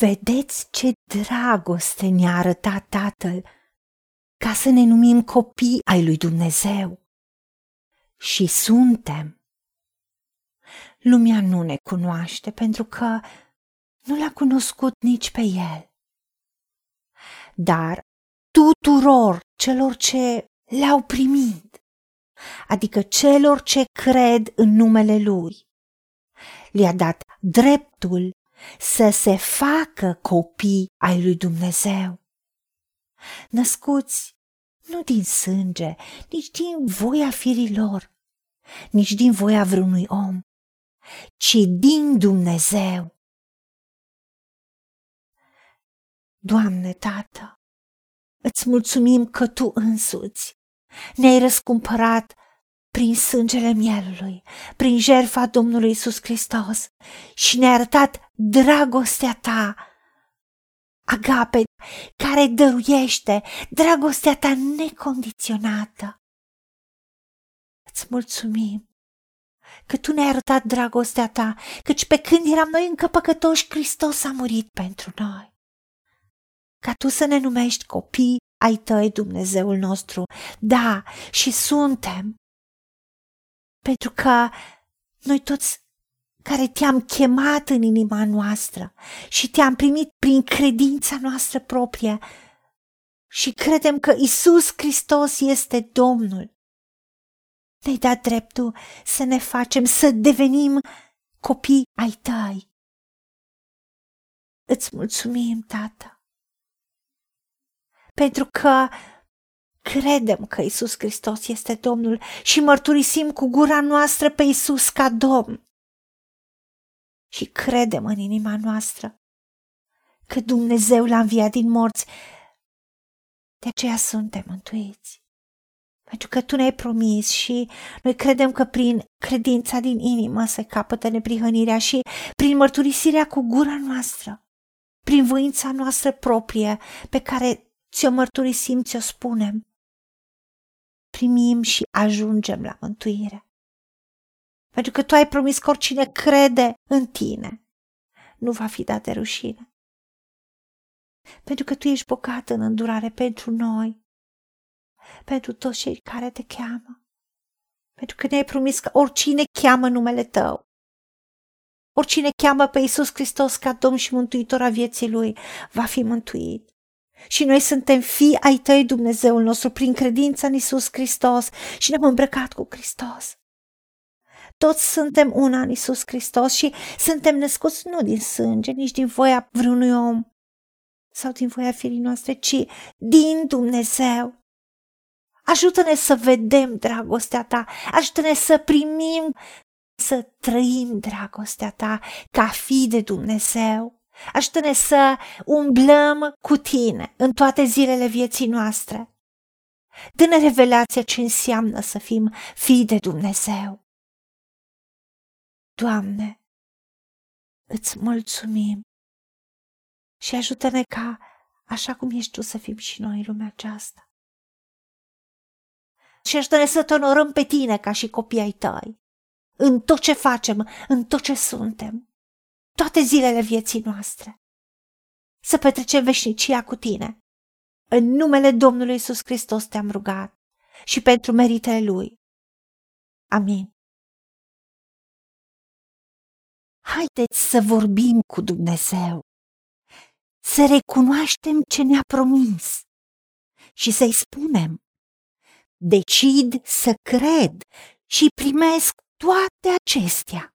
Vedeți ce dragoste ne-a arătat Tatăl ca să ne numim copii ai lui Dumnezeu. Și suntem. Lumea nu ne cunoaște pentru că nu l-a cunoscut nici pe El. Dar tuturor celor ce le-au primit, adică celor ce cred în numele Lui, le-a dat dreptul să se facă copii ai lui Dumnezeu. Născuți nu din sânge, nici din voia firilor, nici din voia vreunui om, ci din Dumnezeu. Doamne, Tată, îți mulțumim că Tu însuți ne-ai răscumpărat prin sângele mielului, prin jertfa Domnului Isus Hristos și ne-a arătat dragostea ta, agape, care dăruiește, dragostea ta necondiționată. Îți mulțumim că tu ne-ai arătat dragostea ta, căci pe când eram noi încă păcătoși, Hristos a murit pentru noi. Ca tu să ne numești copii ai tăi, Dumnezeul nostru. Da, și suntem. Pentru că noi toți care te-am chemat în inima noastră și te-am primit prin credința noastră proprie și credem că Isus Hristos este Domnul. Ne-ai dat dreptul să ne facem, să devenim copii ai tăi. Îți mulțumim, Tată, pentru că credem că Isus Hristos este Domnul și mărturisim cu gura noastră pe Isus ca Domn și credem în inima noastră că Dumnezeu l-a înviat din morți. De aceea suntem mântuiți. Pentru că Tu ne-ai promis și noi credem că prin credința din inimă se capătă neprihănirea și prin mărturisirea cu gura noastră, prin voința noastră proprie pe care ți-o mărturisim, ți-o spunem, primim și ajungem la mântuire. Pentru că tu ai promis că oricine crede în tine nu va fi dat de rușine. Pentru că tu ești bogat în îndurare pentru noi, pentru toți cei care te cheamă. Pentru că ne-ai promis că oricine cheamă numele tău, oricine cheamă pe Iisus Hristos ca Domn și Mântuitor a vieții lui, va fi mântuit. Și noi suntem fii ai tăi, Dumnezeul nostru, prin credința în Iisus Hristos și ne-am îmbrăcat cu Hristos. Toți suntem una în Isus Hristos și suntem născuți nu din sânge, nici din voia vreunui om sau din voia firii noastre, ci din Dumnezeu. Ajută-ne să vedem dragostea ta, ajută-ne să primim, să trăim dragostea ta ca fi de Dumnezeu. Ajută-ne să umblăm cu tine în toate zilele vieții noastre. Dă-ne revelația ce înseamnă să fim fii de Dumnezeu. Doamne, îți mulțumim și ajută-ne ca, așa cum ești Tu, să fim și noi în lumea aceasta. Și ajută-ne să te onorăm pe Tine ca și copii ai Tăi, în tot ce facem, în tot ce suntem, toate zilele vieții noastre. Să petrecem veșnicia cu Tine. În numele Domnului Isus Hristos te-am rugat și pentru meritele Lui. Amin. Haideți să vorbim cu Dumnezeu, să recunoaștem ce ne-a promis și să-i spunem. Decid să cred și primesc toate acestea.